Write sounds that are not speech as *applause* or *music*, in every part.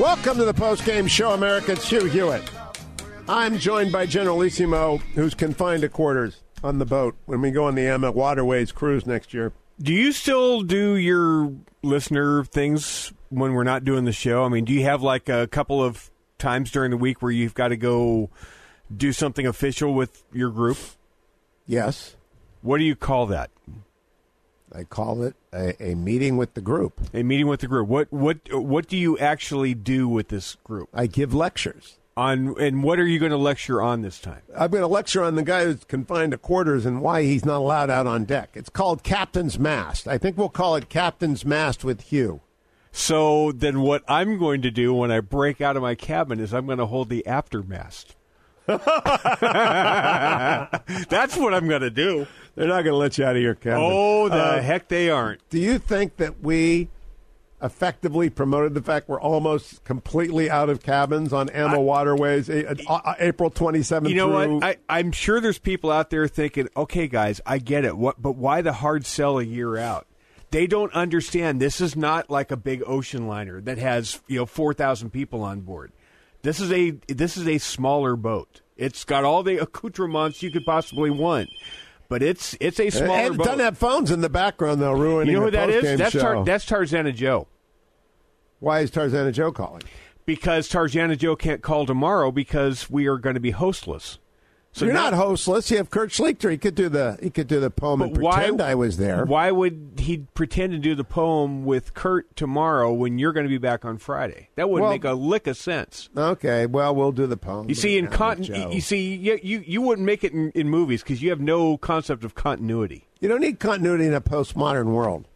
Welcome to the post-game show, America. It's Hugh Hewitt. I'm joined by Generalissimo, who's confined to quarters on the boat when we go on the AmaWaterways cruise next year. Do you still do your listener things when we're not doing the show? I mean, do you have like a couple of times during the week where you've got to go do something official with your group? Yes, What do you call that? I call it a, a meeting with the group. A meeting with the group. What what what do you actually do with this group? I give lectures. On and what are you going to lecture on this time? I'm going to lecture on the guy who's confined to quarters and why he's not allowed out on deck. It's called Captain's Mast. I think we'll call it Captain's Mast with Hugh. So then what I'm going to do when I break out of my cabin is I'm going to hold the aftermast. *laughs* That's what I'm going to do. They're not going to let you out of your cabin. Oh, the Uh, heck they aren't. Do you think that we effectively promoted the fact we're almost completely out of cabins on AmaWaterways, a- uh, April 27th? You know through- what? I, I'm sure there's people out there thinking, okay, guys, I get it. What, but why the hard sell a year out? They don't understand. This is not like a big ocean liner that has you know four thousand people on board. This is a this is a smaller boat. It's got all the accoutrements you could possibly want, but it's it's a smaller and it boat. doesn't have phones in the background, though, ruining you know who that is? That's. Tar- that's Tarzana Joe. Why is Tarzana Joe calling? Because Tarzana Joe can't call tomorrow because we are going to be hostless. So You're now- not hostless. You have Kurt Schlichter. He could do the he could do the poem and why- pretend I was there. Why would he pretend to do the poem with Kurt tomorrow when you're going to be back on Friday? That wouldn't Well- make a lick of sense. Okay, well we'll do the poem. You see, in con- you see, you you, you wouldn't make it in, in movies because you have no concept of continuity. You don't need continuity in a postmodern world.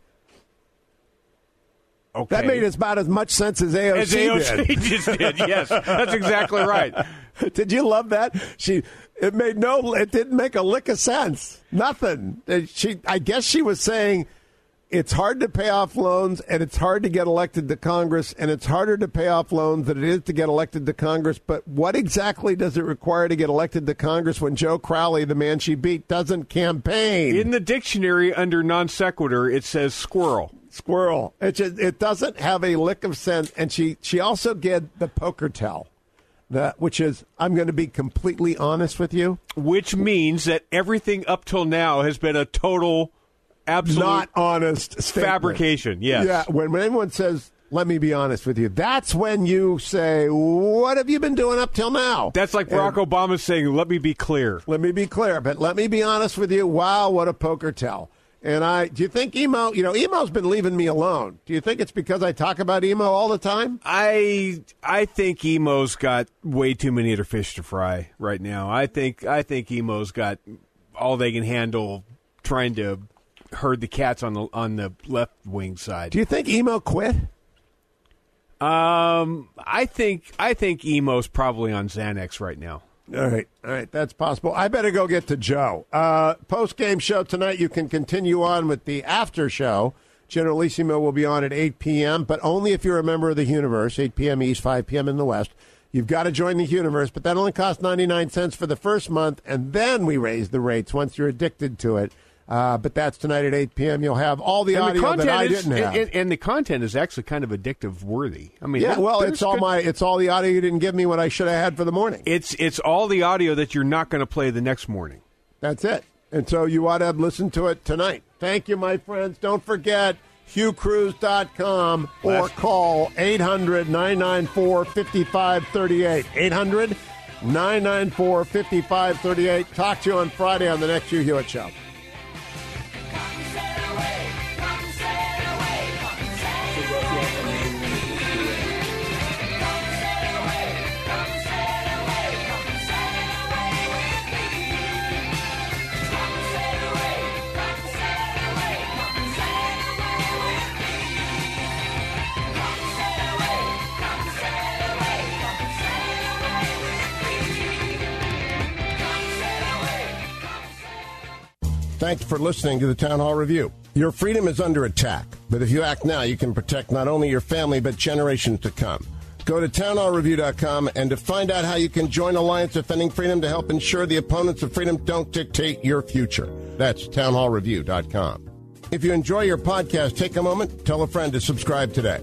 Okay, That made about as much sense as AOC, as AOC did. *laughs* just did. Yes, that's exactly right. *laughs* *laughs* Did you love that? She it made no it didn't make a lick of sense. Nothing. She I guess she was saying it's hard to pay off loans and it's hard to get elected to Congress and it's harder to pay off loans than it is to get elected to Congress. But what exactly does it require to get elected to Congress when Joe Crowley, the man she beat, doesn't campaign? In the dictionary under non sequitur, it says squirrel. Squirrel. It just, it doesn't have a lick of sense. And she she also get the poker tell, that which is I'm going to be completely honest with you. which means that everything up till now has been a total, absolute not honest statement. fabrication. Yes. Yeah. When, when anyone says, "Let me be honest with you," that's when you say, "What have you been doing up till now?" That's like Barack Obama saying, "Let me be clear." Let me be clear, but let me be honest with you. Wow, what a poker tell. And I, do you think emo? You know, emo's been leaving me alone. Do you think it's because I talk about emo all the time? I I think emo's got way too many other fish to fry right now. I think I think emo's got all they can handle trying to herd the cats on the on the left wing side. Do you think emo quit? Um, I think I think emo's probably on Xanax right now. All right, all right, that's possible. I better go get to Joe. Uh, Post game show tonight. You can continue on with the after show. Generalissimo will be on at 8 p.m., but only if you're a member of the Universe. 8 p.m. East, 5 p.m. in the West. You've got to join the Universe, but that only costs 99 cents for the first month, and then we raise the rates once you're addicted to it. Uh, but that's tonight at 8 p.m. You'll have all the And audio that I is, didn't have. and, and the content is actually kind of addictive worthy. I mean, yeah, there- well, it's all good- my it's all the audio you didn't give me what I should have had for the morning. It's it's all the audio that you're not going to play the next morning. That's it. And so you ought to have listened to it tonight. Thank you, my friends. Don't forget hughcruise.com or call 800 994 5538. 800 994 5538. Talk to you on Friday on the next Hugh Hewitt Show. Thanks for listening to the Town Hall Review. Your freedom is under attack, but if you act now, you can protect not only your family, but generations to come. Go to townhallreview.com and to find out how you can join Alliance Defending Freedom to help ensure the opponents of freedom don't dictate your future. That's townhallreview.com. If you enjoy your podcast, take a moment, tell a friend to subscribe today.